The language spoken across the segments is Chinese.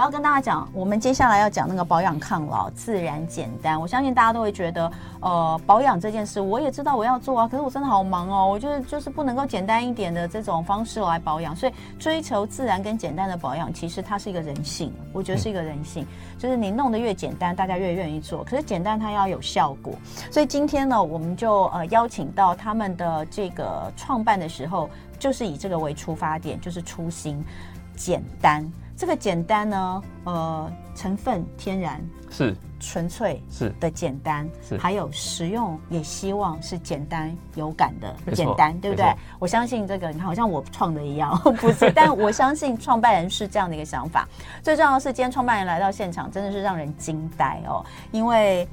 我要跟大家讲，我们接下来要讲那个保养抗老，自然简单。我相信大家都会觉得，呃，保养这件事，我也知道我要做啊，可是我真的好忙哦，我就是就是不能够简单一点的这种方式来保养。所以追求自然跟简单的保养，其实它是一个人性，我觉得是一个人性，嗯、就是你弄得越简单，大家越愿意做。可是简单它要有效果，所以今天呢，我们就呃邀请到他们的这个创办的时候，就是以这个为出发点，就是初心。简单，这个简单呢，呃，成分天然是纯粹是的简单，是还有使用也希望是简单有感的简单，对不对？我相信这个，你看好像我创的一样，不是？但我相信创办人是这样的一个想法。最重要的是，今天创办人来到现场，真的是让人惊呆哦，因为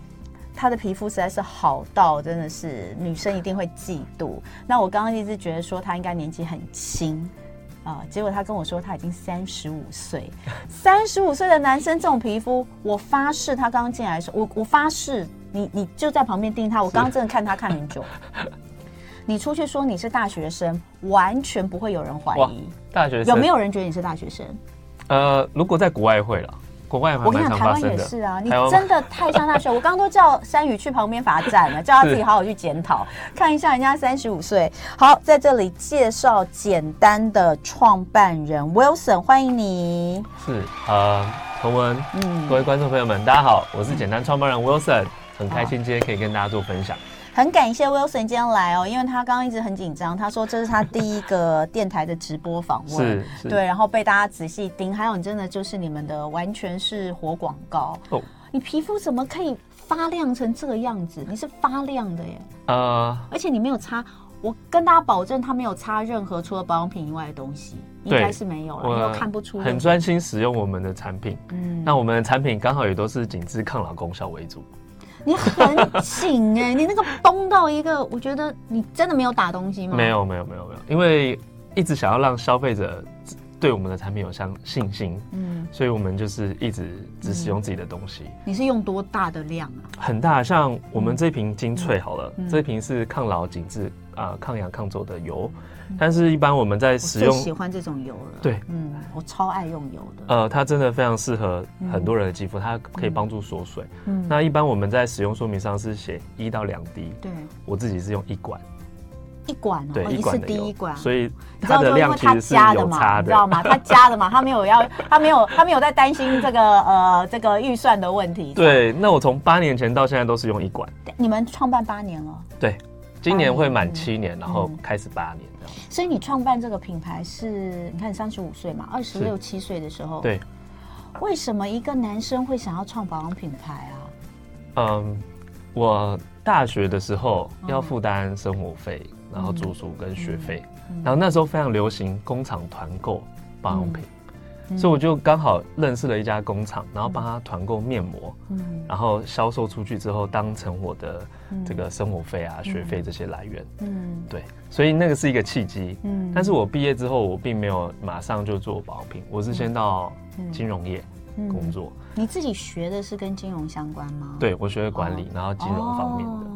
他的皮肤实在是好到真的是女生一定会嫉妒。那我刚刚一直觉得说他应该年纪很轻。啊！结果他跟我说他已经三十五岁，三十五岁的男生这种皮肤，我发誓他刚刚进来的时候，我我发誓你你就在旁边盯他，我刚刚真的看他看很久。你出去说你是大学生，完全不会有人怀疑。大学生有没有人觉得你是大学生？呃，如果在国外会了。国外我跟你讲，台湾也是啊！你真的太像大学。我刚刚都叫山宇去旁边罚站了，叫他自己好好去检讨，看一下人家三十五岁。好，在这里介绍简单的创办人 Wilson，欢迎你。是呃，同文，嗯，各位观众朋友们，大家好，我是简单创办人 Wilson，很开心今天可以跟大家做分享。很感谢 Wilson 今天来哦，因为他刚刚一直很紧张，他说这是他第一个电台的直播访问，对，然后被大家仔细盯，还有你真的就是你们的完全是活广告。哦，你皮肤怎么可以发亮成这个样子？你是发亮的耶，呃，而且你没有擦，我跟大家保证，他没有擦任何除了保养品以外的东西，应该是没有了，我看不出，很专心使用我们的产品，嗯，那我们的产品刚好也都是紧致抗老功效为主。你很紧哎、欸，你那个绷到一个，我觉得你真的没有打东西吗？没有没有没有没有，因为一直想要让消费者对我们的产品有相信心，嗯，所以我们就是一直只使用自己的东西。你是用多大的量啊？很大，像我们这瓶精粹好了，这瓶是抗老紧致啊抗氧抗皱的油。但是，一般我们在使用，喜欢这种油了。对，嗯，我超爱用油的。呃，它真的非常适合很多人的肌肤，它可以帮助锁水。嗯，那一般我们在使用说明上是写一到两滴。对，我自己是用一管。一管哦，对，一次滴一管。所以它的量其实是有差的，你知道吗？它加的嘛，它没有要，它没有，它没有在担心这个呃这个预算的问题。对，那我从八年前到现在都是用一管。你们创办八年了？对。今年会满七年，然后开始八年这样。所以你创办这个品牌是，你看三十五岁嘛，二十六七岁的时候。对。为什么一个男生会想要创保养品牌啊？嗯，我大学的时候要负担生活费，然后住宿跟学费，然后那时候非常流行工厂团购保养品。所以我就刚好认识了一家工厂，然后帮他团购面膜，嗯，然后销售出去之后，当成我的这个生活费啊、学费这些来源，嗯，对，所以那个是一个契机，嗯，但是我毕业之后，我并没有马上就做保养品，我是先到金融业工作。你自己学的是跟金融相关吗？对，我学的管理，然后金融方面的，哦。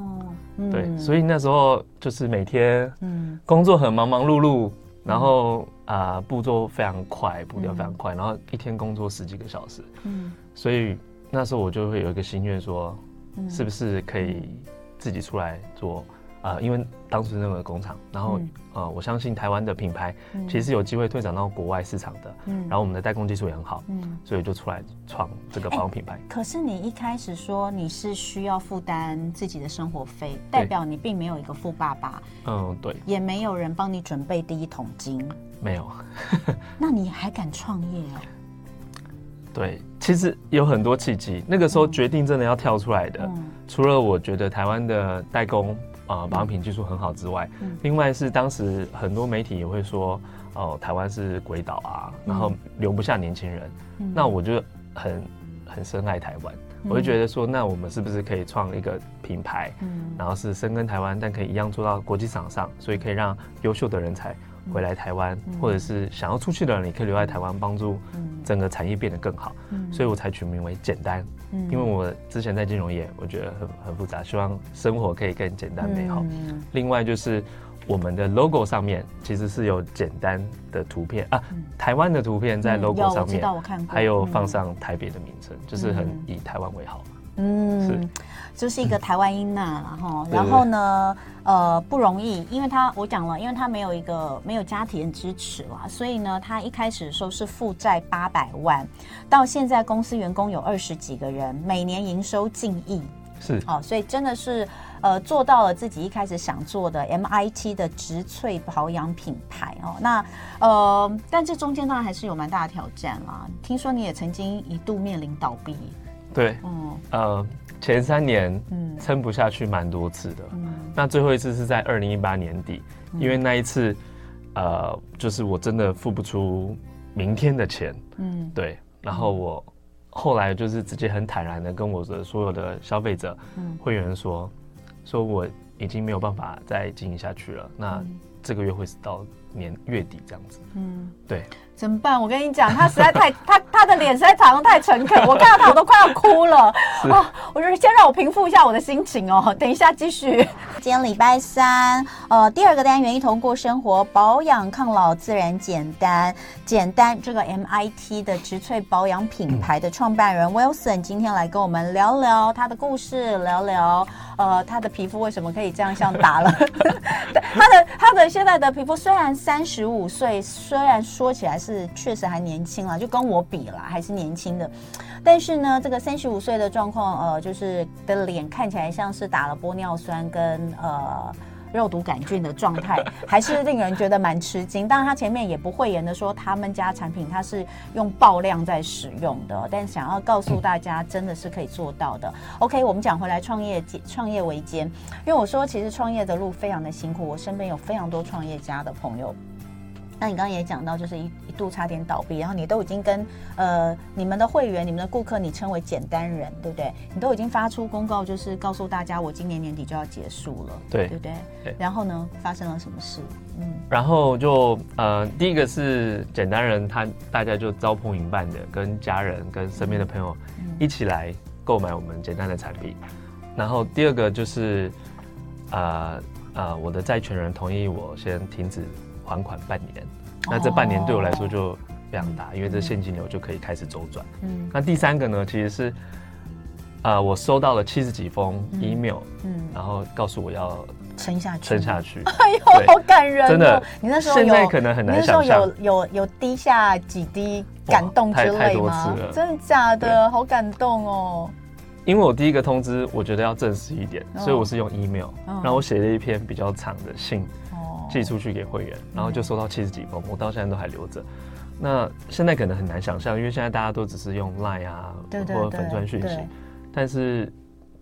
对，所以那时候就是每天，嗯，工作很忙忙碌碌。然后啊、呃，步骤非常快，步调非常快，嗯、然后一天工作十几个小时，嗯，所以那时候我就会有一个心愿，说，是不是可以自己出来做？啊、呃，因为当时那个工厂，然后、嗯、呃，我相信台湾的品牌其实有机会推展到国外市场的，嗯，然后我们的代工技术也很好，嗯，所以就出来创这个保养品牌。可是你一开始说你是需要负担自己的生活费，代表你并没有一个富爸爸，嗯，对，也没有人帮你准备第一桶金，没有，那你还敢创业啊？对，其实有很多契机，那个时候决定真的要跳出来的，嗯、除了我觉得台湾的代工。啊，保养品技术很好之外，嗯、另外是当时很多媒体也会说，哦，台湾是鬼岛啊，然后留不下年轻人。嗯、那我就很很深爱台湾，嗯、我就觉得说，那我们是不是可以创一个品牌，嗯、然后是深耕台湾，但可以一样做到国际场上，所以可以让优秀的人才回来台湾，嗯、或者是想要出去的人，你可以留在台湾，帮助整个产业变得更好。嗯、所以我才取名为简单。因为我之前在金融业，我觉得很很复杂，希望生活可以更简单美好。另外就是我们的 logo 上面其实是有简单的图片啊，嗯、台湾的图片在 logo 上面，还有放上台北的名称，嗯、就是很以台湾为好。嗯，就是一个台湾音呐，然后，然后呢，呃，不容易，因为他我讲了，因为他没有一个没有家庭支持啦，所以呢，他一开始的时候是负债八百万，到现在公司员工有二十几个人，每年营收近亿，是，哦，所以真的是呃做到了自己一开始想做的 MIT 的植萃保养品牌哦，那呃，但这中间当然还是有蛮大的挑战啦，听说你也曾经一度面临倒闭。对，嗯，呃，前三年，嗯，撑不下去蛮多次的，嗯，那最后一次是在二零一八年底，嗯，因为那一次，呃，就是我真的付不出明天的钱，嗯，对，然后我后来就是直接很坦然的跟我的所有的消费者、嗯、会员说，说我已经没有办法再经营下去了，那这个月会是到年月底这样子，嗯，对。怎么办？我跟你讲，他实在太 他他的脸实在长得太诚恳，我看到他我都快要哭了。哦，我觉得先让我平复一下我的心情哦。等一下继续。今天礼拜三，呃，第二个单元一同过生活，保养抗老自然简单，简单这个 MIT 的植萃保养品牌的创办人 Wilson 今天来跟我们聊聊他的故事，聊聊呃他的皮肤为什么可以这样像打了。他的他的现在的皮肤虽然三十五岁，虽然说起来是。确实还年轻了，就跟我比啦，还是年轻的。但是呢，这个三十五岁的状况，呃，就是的脸看起来像是打了玻尿酸跟呃肉毒杆菌的状态，还是令人觉得蛮吃惊。当然，他前面也不讳言的说，他们家产品他是用爆量在使用的，但想要告诉大家，真的是可以做到的。OK，我们讲回来，创业创业维艰，因为我说其实创业的路非常的辛苦，我身边有非常多创业家的朋友。那你刚刚也讲到，就是一一度差点倒闭，然后你都已经跟呃你们的会员、你们的顾客，你称为简单人，对不对？你都已经发出公告，就是告诉大家，我今年年底就要结束了，对，对不对？对。然后呢，发生了什么事？嗯，然后就呃，第一个是简单人，他大家就招朋引伴的，跟家人、跟身边的朋友一起来购买我们简单的产品。然后第二个就是呃呃，我的债权人同意我先停止。还款半年，那这半年对我来说就非常大，因为这现金流就可以开始周转。嗯，那第三个呢，其实是，呃，我收到了七十几封 email，嗯，然后告诉我要撑下去，撑下去。哎呦，好感人！真的，你那时候有现在可能很难想象，有有有滴下几滴感动之类吗？真的假的？好感动哦！因为我第一个通知，我觉得要正式一点，所以我是用 email，然后我写了一篇比较长的信。寄出去给会员，然后就收到七十几封，我到现在都还留着。那现在可能很难想象，因为现在大家都只是用 Line 啊，或者粉砖讯息，但是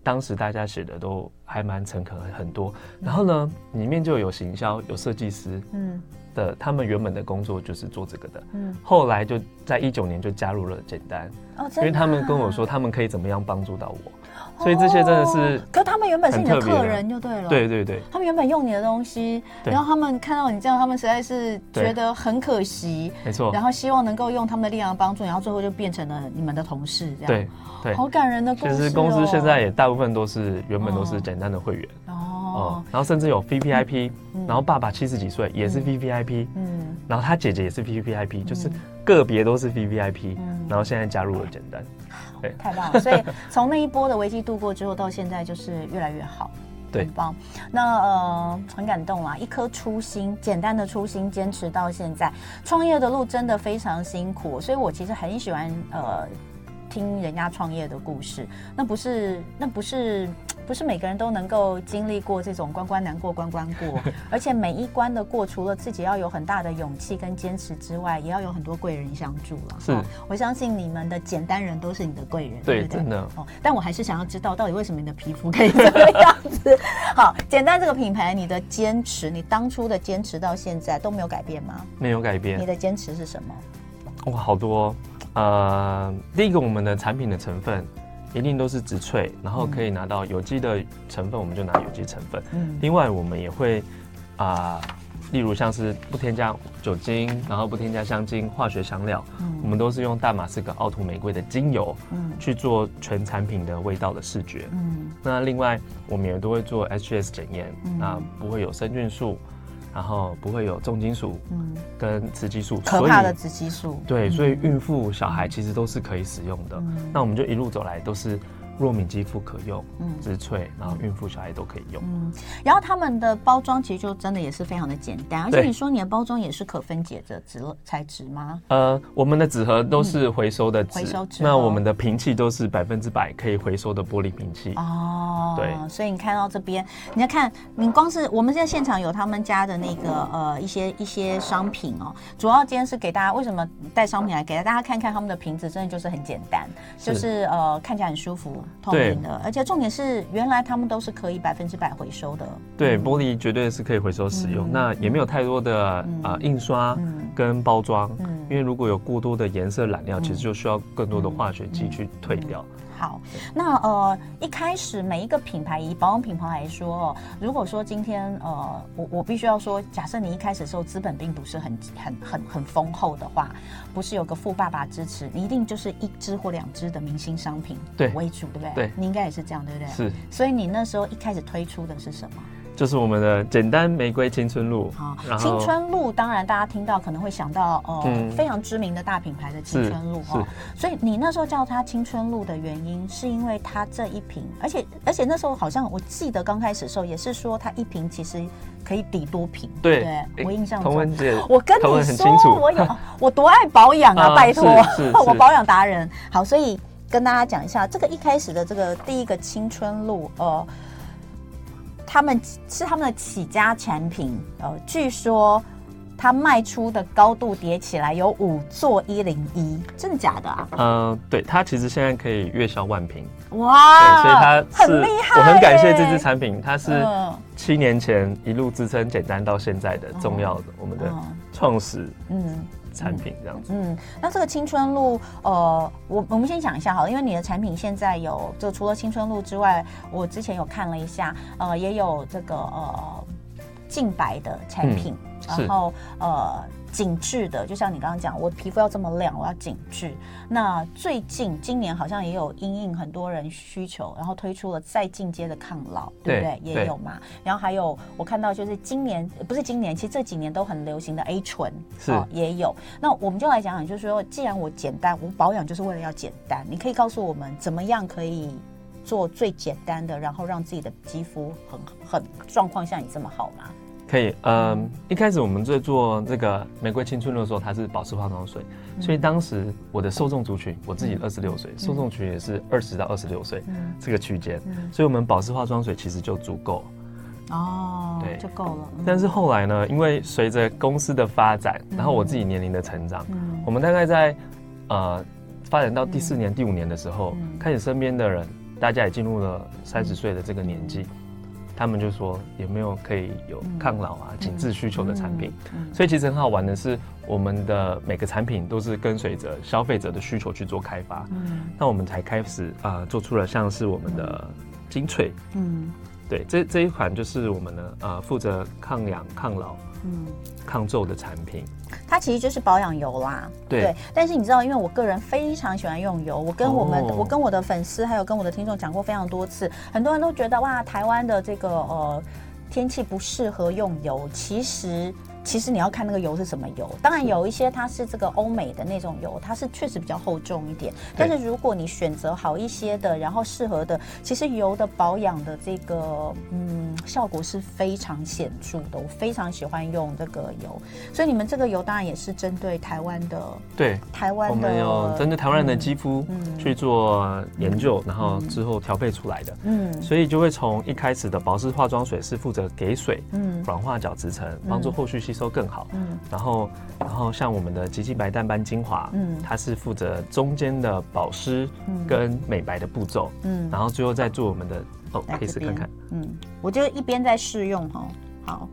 当时大家写的都还蛮诚恳很多。然后呢，里面就有行销，有设计师，嗯，的他们原本的工作就是做这个的，嗯，后来就在一九年就加入了简单，哦，因为他们跟我说他们可以怎么样帮助到我。所以这些真的是，原本是你的客人就对了，对对对，他们原本用你的东西，然后他们看到你这样，他们实在是觉得很可惜，没错，然后希望能够用他们的力量帮助，然后最后就变成了你们的同事，这样，对对，好感人的故事。其实公司现在也大部分都是原本都是简单的会员哦，然后甚至有 VVIP，然后爸爸七十几岁也是 VVIP，嗯，然后他姐姐也是 VVIP，就是个别都是 VVIP，然后现在加入了简单。对，太棒了！所以 从那一波的危机度过之后，到现在就是越来越好，对，很棒。那呃，很感动啦，一颗初心，简单的初心，坚持到现在。创业的路真的非常辛苦，所以我其实很喜欢呃听人家创业的故事。那不是，那不是。不是每个人都能够经历过这种关关难过关关过，而且每一关的过，除了自己要有很大的勇气跟坚持之外，也要有很多贵人相助了。是，我相信你们的简单人都是你的贵人，对，对，对，真的。哦，但我还是想要知道，到底为什么你的皮肤可以这个样子？好，简单这个品牌，你的坚持，你当初的坚持到现在都没有改变吗？没有改变。你的坚持是什么？哇，好多。呃，第一个，我们的产品的成分。一定都是植萃，然后可以拿到有机的成分，我们就拿有机成分。嗯，另外我们也会啊、呃，例如像是不添加酒精，然后不添加香精、化学香料，嗯，我们都是用大马士革奥图玫瑰的精油，嗯，去做全产品的味道的视觉。嗯，那另外我们也都会做 HGS 检验，那不会有生菌素，然后不会有重金属，嗯，跟雌激素，可怕的雌激素，对，所以孕妇、小孩其实都是可以使用的。那我们就一路走来都是。若敏肌肤可用，嗯，植萃，然后孕妇小孩都可以用，嗯，然后他们的包装其实就真的也是非常的简单，而且你说你的包装也是可分解的纸材质吗？呃，我们的纸盒都是回收的纸，回收纸，那我们的瓶器都是百分之百可以回收的玻璃瓶器。哦，对，所以你看到这边，你要看，你光是我们现在现场有他们家的那个呃一些一些商品哦，主要今天是给大家为什么带商品来给大家看看他们的瓶子，真的就是很简单，就是呃看起来很舒服。透明的，而且重点是，原来他们都是可以百分之百回收的。对，玻璃绝对是可以回收使用，那也没有太多的啊印刷跟包装，因为如果有过多的颜色染料，其实就需要更多的化学剂去退掉。好，那呃，一开始每一个品牌以保养品牌来说，如果说今天呃，我我必须要说，假设你一开始的时候资本并不是很很很很丰厚的话，不是有个富爸爸支持，你一定就是一支或两支的明星商品为主，对，对不对？对，你应该也是这样，对不对？是。所以你那时候一开始推出的是什么？就是我们的简单玫瑰青春露。好，青春露当然大家听到可能会想到呃、嗯、非常知名的大品牌的青春露哈。所以你那时候叫它青春露的原因，是因为它这一瓶，而且而且那时候好像我记得刚开始的时候也是说它一瓶其实可以抵多瓶。对，对我印象中。我跟你说，我有我多爱保养啊，拜托，我保养达人。好，所以跟大家讲一下，这个一开始的这个第一个青春露，呃。他们是他们的起家产品，呃，据说它卖出的高度叠起来有五座一零一，真的假的啊？嗯、呃，对，它其实现在可以月销万瓶，哇，所以它是很厉害。我很感谢这支产品，它是七年前一路支撑简单到现在的重要的、嗯、我们的创始，嗯。产品这样子，嗯，那这个青春露，呃，我我们先讲一下好了，因为你的产品现在有，就除了青春露之外，我之前有看了一下，呃，也有这个呃净白的产品，嗯、然后呃。紧致的，就像你刚刚讲，我皮肤要这么亮，我要紧致。那最近今年好像也有因应很多人需求，然后推出了再进阶的抗老，对不对？对也有嘛。然后还有我看到就是今年不是今年，其实这几年都很流行的 A 醇是、哦、也有。那我们就来讲讲，就是说，既然我简单，我保养就是为了要简单，你可以告诉我们怎么样可以做最简单的，然后让自己的肌肤很很状况像你这么好吗？可以，嗯，一开始我们在做这个玫瑰青春露的时候，它是保湿化妆水，嗯、所以当时我的受众族群，我自己二十六岁，受众群也是二十到二十六岁这个区间，嗯、所以我们保湿化妆水其实就足够，哦，对，就够了。但是后来呢，因为随着公司的发展，然后我自己年龄的成长，嗯、我们大概在呃发展到第四年、嗯、第五年的时候，嗯、开始身边的人，大家也进入了三十岁的这个年纪。他们就说有没有可以有抗老啊、紧致需求的产品？所以其实很好玩的是，我们的每个产品都是跟随着消费者的需求去做开发。嗯，那我们才开始啊、呃，做出了像是我们的精粹。嗯，对，这这一款就是我们的呃负责抗氧抗老。嗯，抗皱的产品，它其实就是保养油啦。对，对，但是你知道，因为我个人非常喜欢用油，我跟我们，哦、我跟我的粉丝还有跟我的听众讲过非常多次，很多人都觉得哇，台湾的这个呃天气不适合用油，其实。其实你要看那个油是什么油，当然有一些它是这个欧美的那种油，它是确实比较厚重一点。但是如果你选择好一些的，然后适合的，其实油的保养的这个嗯效果是非常显著的。我非常喜欢用这个油，所以你们这个油当然也是针对台湾的，对台湾的，我们有针对台湾人的肌肤去做研究，然后之后调配出来的。嗯，所以就会从一开始的保湿化妆水是负责给水，嗯，软化角质层，帮助后续。吸收更好，嗯，然后，然后像我们的极净白淡斑精华，嗯，它是负责中间的保湿跟美白的步骤，嗯，然后最后再做我们的哦，可以试看看，嗯，我就一边在试用哈，好好，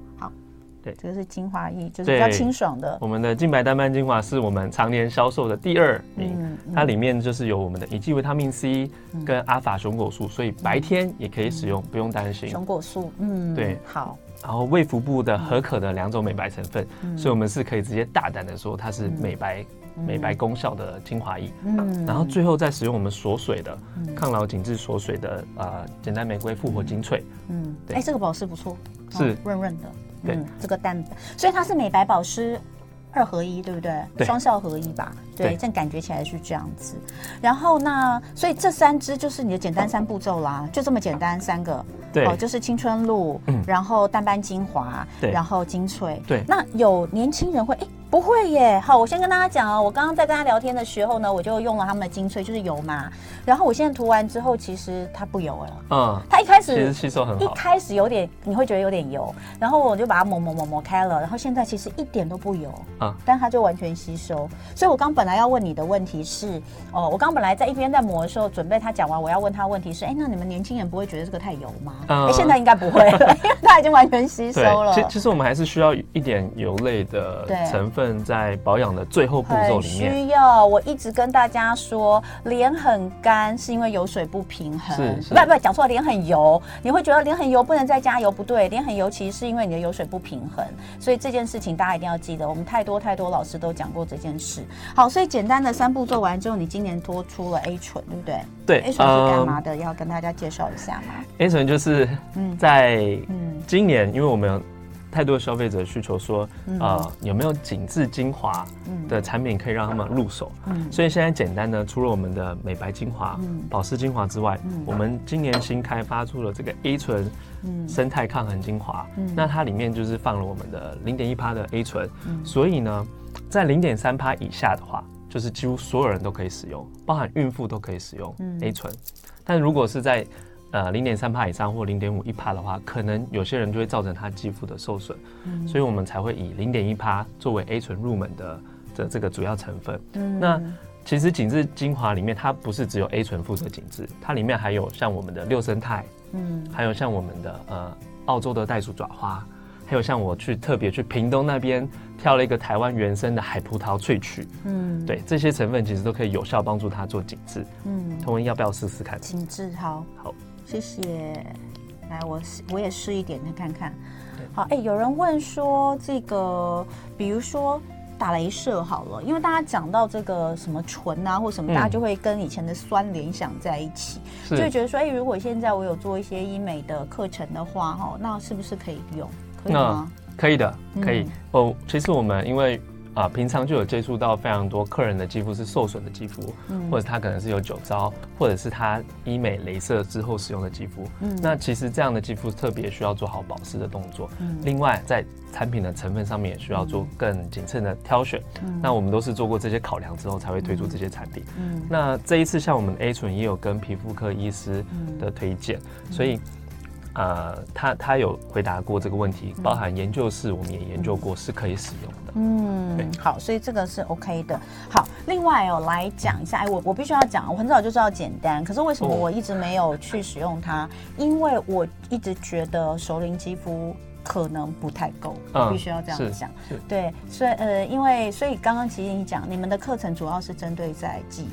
对，这个是精华液，就是比较清爽的。我们的净白淡斑精华是我们常年销售的第二名，嗯，它里面就是有我们的乙基维他命 C 跟阿法熊果素，所以白天也可以使用，不用担心。熊果素，嗯，对，好。然后卫福部的核可的两种美白成分，嗯、所以我们是可以直接大胆的说它是美白、嗯、美白功效的精华液。嗯，然后最后再使用我们锁水的、嗯、抗老紧致锁水的呃简单玫瑰复活精粹。嗯，哎这个保湿不错，是。润润的。对，嗯、这个蛋白，所以它是美白保湿。二合一，对不对？双效合一吧。对，这感觉起来是这样子。然后那，所以这三支就是你的简单三步骤啦，就这么简单三个。对，哦，就是青春露，嗯，然后淡斑精华，对，然后精粹。对，那有年轻人会哎。不会耶，好，我先跟大家讲哦，我刚刚在跟他聊天的时候呢，我就用了他们的精粹，就是油嘛。然后我现在涂完之后，其实它不油了。嗯，它一开始其实吸收很好，一开始有点你会觉得有点油，然后我就把它抹抹抹抹开了，然后现在其实一点都不油啊，但它就完全吸收。所以我刚本来要问你的问题是，哦，我刚本来在一边在抹的时候，准备他讲完，我要问他问题是，哎，那你们年轻人不会觉得这个太油吗？嗯，现在应该不会了，因为它已经完全吸收了。其其实我们还是需要一点油类的成分在保养的最后步骤里面需要，我一直跟大家说，脸很干是因为油水不平衡。是，是不不，讲错了，脸很油，你会觉得脸很油不能再加油，不对，脸很油其实是因为你的油水不平衡。所以这件事情大家一定要记得，我们太多太多老师都讲过这件事。好，所以简单的三步做完之后，你今年多出了 A 醇，对不对？对，A 醇是干嘛的？要跟大家介绍一下吗？A 醇就是在今年，因为我们。太多的消费者需求说，呃，有没有紧致精华的产品可以让他们入手？嗯，所以现在简单呢，除了我们的美白精华、保湿精华之外，我们今年新开发出了这个 A 醇生态抗衡精华。那它里面就是放了我们的零点一趴的 A 醇，所以呢，在零点三趴以下的话，就是几乎所有人都可以使用，包含孕妇都可以使用 A 醇。但如果是在呃，零点三帕以上或零点五一帕的话，可能有些人就会造成他肌肤的受损，嗯，所以我们才会以零点一帕作为 A 醇入门的的这个主要成分。嗯，那其实紧致精华里面，它不是只有 A 醇负责紧致，它里面还有像我们的六胜肽，嗯，还有像我们的呃澳洲的袋鼠爪花，还有像我去特别去屏东那边挑了一个台湾原生的海葡萄萃取，嗯，对，这些成分其实都可以有效帮助它做紧致。嗯，同文要不要试试看？紧致，好，好。谢谢，来我试我也试一点再看看。好，哎、欸，有人问说这个，比如说打雷射好了，因为大家讲到这个什么醇啊或什么，大家就会跟以前的酸联想在一起，嗯、就会觉得说，哎、欸，如果现在我有做一些医美的课程的话，哈，那是不是可以用？可以吗？可以的，可以。哦、嗯，其实我们因为。啊，平常就有接触到非常多客人的肌肤是受损的肌肤，嗯，或者他可能是有酒糟，或者是他医美、镭射之后使用的肌肤，嗯，那其实这样的肌肤特别需要做好保湿的动作，嗯，另外在产品的成分上面也需要做更谨慎的挑选，嗯，那我们都是做过这些考量之后才会推出这些产品，嗯，那这一次像我们 A 醇也有跟皮肤科医师的推荐，所以。呃，他他有回答过这个问题，包含研究室我们也研究过，是可以使用的。嗯，好，所以这个是 OK 的。好，另外哦，来讲一下，哎，我我必须要讲，我很早就知道简单，可是为什么我一直没有去使用它？哦、因为我一直觉得熟龄肌肤可能不太够，嗯、我必须要这样讲。对，所以呃，因为所以刚刚其实你讲，你们的课程主要是针对在几，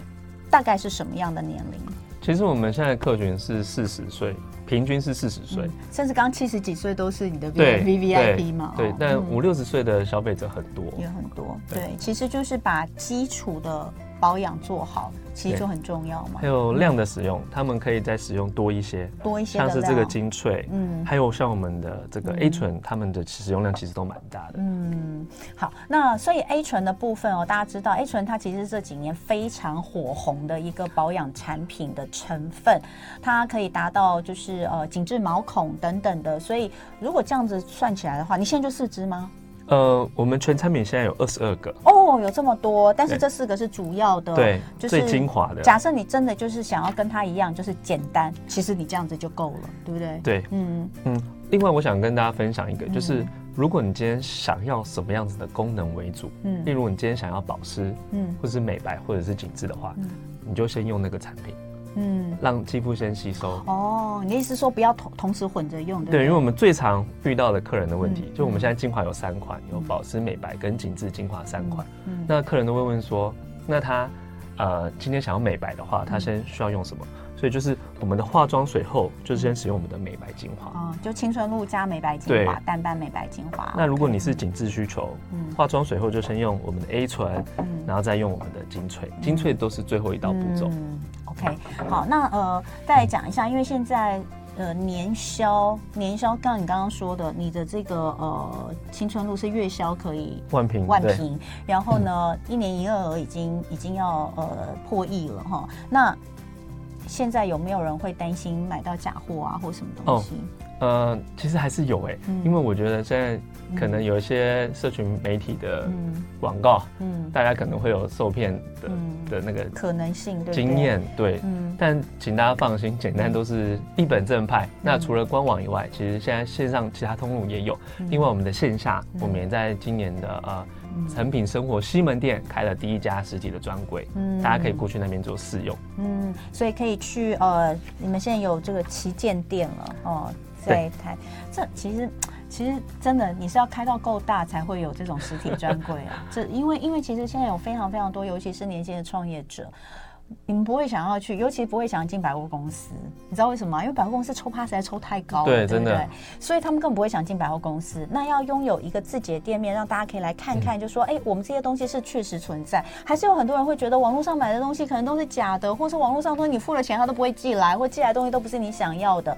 大概是什么样的年龄？其实我们现在客群是四十岁。平均是四十岁，甚至刚七十几岁都是你的 V V V I P 嘛？对，但五六十岁的消费者很多，也很多。对，其实就是把基础的保养做好。其实就很重要嘛。还有量的使用，嗯、他们可以再使用多一些，多一些，像是这个精粹，嗯，还有像我们的这个 A 醇，他、嗯、们的使用量其实都蛮大的。嗯，好，那所以 A 醇的部分哦，大家知道 A 醇它其实是这几年非常火红的一个保养产品的成分，它可以达到就是呃紧致毛孔等等的，所以如果这样子算起来的话，你现在就四支吗？呃，我们全产品现在有二十二个哦，有这么多，但是这四个是主要的，对，就是最精华的。假设你真的就是想要跟它一样，就是简单，其实你这样子就够了，对不对？对，嗯嗯。另外，我想跟大家分享一个，就是如果你今天想要什么样子的功能为主，嗯，例如你今天想要保湿，嗯，或者是美白，或者是紧致的话，嗯，你就先用那个产品。嗯，让肌肤先吸收。哦，你的意思说不要同同时混着用，对对？对，因为我们最常遇到的客人的问题，嗯、就我们现在精华有三款，嗯、有保湿、美白跟紧致精华三款。嗯，那客人都会问说，那他呃今天想要美白的话，他先需要用什么？嗯所以就是我们的化妆水后，就是先使用我们的美白精华。哦，就青春露加美白精华，淡斑美白精华。那如果你是紧致需求，嗯，化妆水后就先用我们的 A 醇，嗯，然后再用我们的精粹，精粹都是最后一道步骤。嗯，OK，好，那呃，再来讲一下，因为现在呃年销年销，刚你刚刚说的，你的这个呃青春露是月销可以万瓶万瓶，然后呢、嗯、一年营业额已经已经要呃破亿了哈。那现在有没有人会担心买到假货啊，或什么东西？哦呃，其实还是有哎、欸，嗯、因为我觉得现在可能有一些社群媒体的广告，嗯，大家可能会有受骗的、嗯、的那个可能性，经验对，嗯，但请大家放心，简单都是一本正派。嗯、那除了官网以外，其实现在线上其他通路也有，另外、嗯、我们的线下，我们也在今年的呃。诚品生活西门店开了第一家实体的专柜，嗯，大家可以过去那边做试用，嗯，所以可以去呃，你们现在有这个旗舰店了哦，在台，这其实其实真的你是要开到够大才会有这种实体专柜啊，这因为因为其实现在有非常非常多，尤其是年轻的创业者。你们不会想要去，尤其不会想要进百货公司，你知道为什么吗？因为百货公司抽趴实在抽太高了，对，对不对？真的。所以他们更不会想进百货公司。那要拥有一个自己的店面，让大家可以来看看，就说，哎、嗯，我们这些东西是确实存在。还是有很多人会觉得网络上买的东西可能都是假的，或是网络上东西你付了钱他都不会寄来，或寄来的东西都不是你想要的。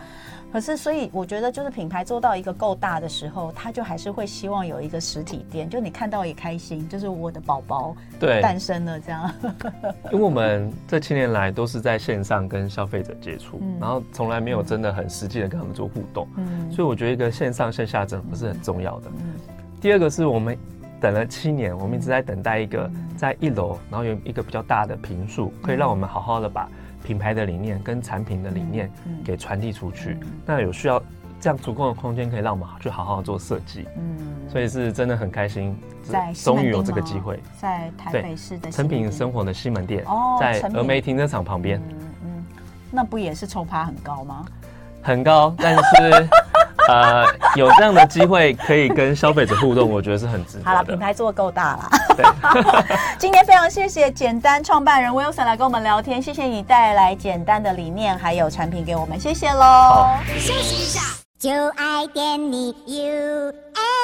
可是，所以我觉得，就是品牌做到一个够大的时候，他就还是会希望有一个实体店，就你看到也开心，就是我的宝宝对诞生了这样。因为我们这七年来都是在线上跟消费者接触，嗯、然后从来没有真的很实际的跟他们做互动，嗯，所以我觉得一个线上线下整合是很重要的。嗯，第二个是我们等了七年，我们一直在等待一个在一楼，然后有一个比较大的平数，可以让我们好好的把。品牌的理念跟产品的理念给传递出去，那有需要这样足够的空间，可以让我们去好好做设计。嗯，所以是真的很开心，在终于有这个机会，在台北市的成品生活的西门店，哦，在峨眉停车场旁边。嗯嗯，那不也是抽趴很高吗？很高，但是。呃，有这样的机会可以跟消费者互动，我觉得是很值得。好了，品牌做够大了。今天非常谢谢简单创办人 Wilson 来跟我们聊天，谢谢你带来简单的理念还有产品给我们，谢谢喽。休息一下，就爱点你 UFO。